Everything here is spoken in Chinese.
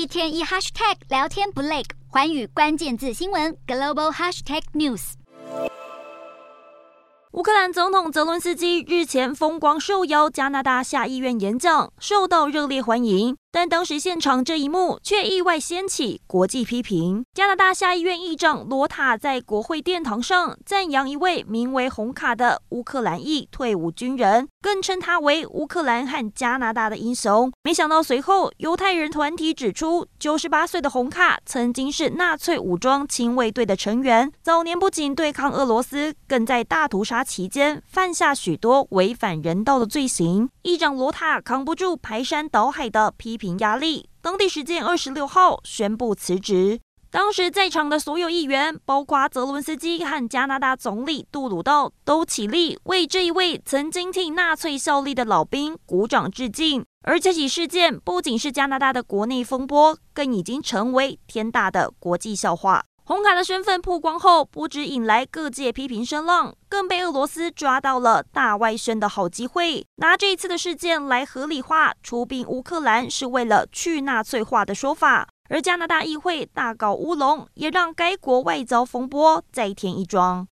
一天一 hashtag 聊天不累，环宇关键字新闻 global hashtag news。乌克兰总统泽伦斯基日前风光受邀加拿大下议院演讲，受到热烈欢迎。但当时现场这一幕却意外掀起国际批评。加拿大下议院议长罗塔在国会殿堂上赞扬一位名为红卡的乌克兰裔退伍军人，更称他为乌克兰和加拿大的英雄。没想到随后犹太人团体指出，九十八岁的红卡曾经是纳粹武装亲卫队的成员，早年不仅对抗俄罗斯，更在大屠杀期间犯下许多违反人道的罪行。议长罗塔扛不住排山倒海的批评压力，当地时间二十六号宣布辞职。当时在场的所有议员，包括泽伦斯基和加拿大总理杜鲁道，都起立为这一位曾经替纳粹效力的老兵鼓掌致敬。而这起事件不仅是加拿大的国内风波，更已经成为天大的国际笑话。红卡的身份曝光后，不止引来各界批评声浪，更被俄罗斯抓到了大外宣的好机会，拿这一次的事件来合理化出兵乌克兰是为了去纳粹化的说法。而加拿大议会大搞乌龙，也让该国外遭风波再添一桩。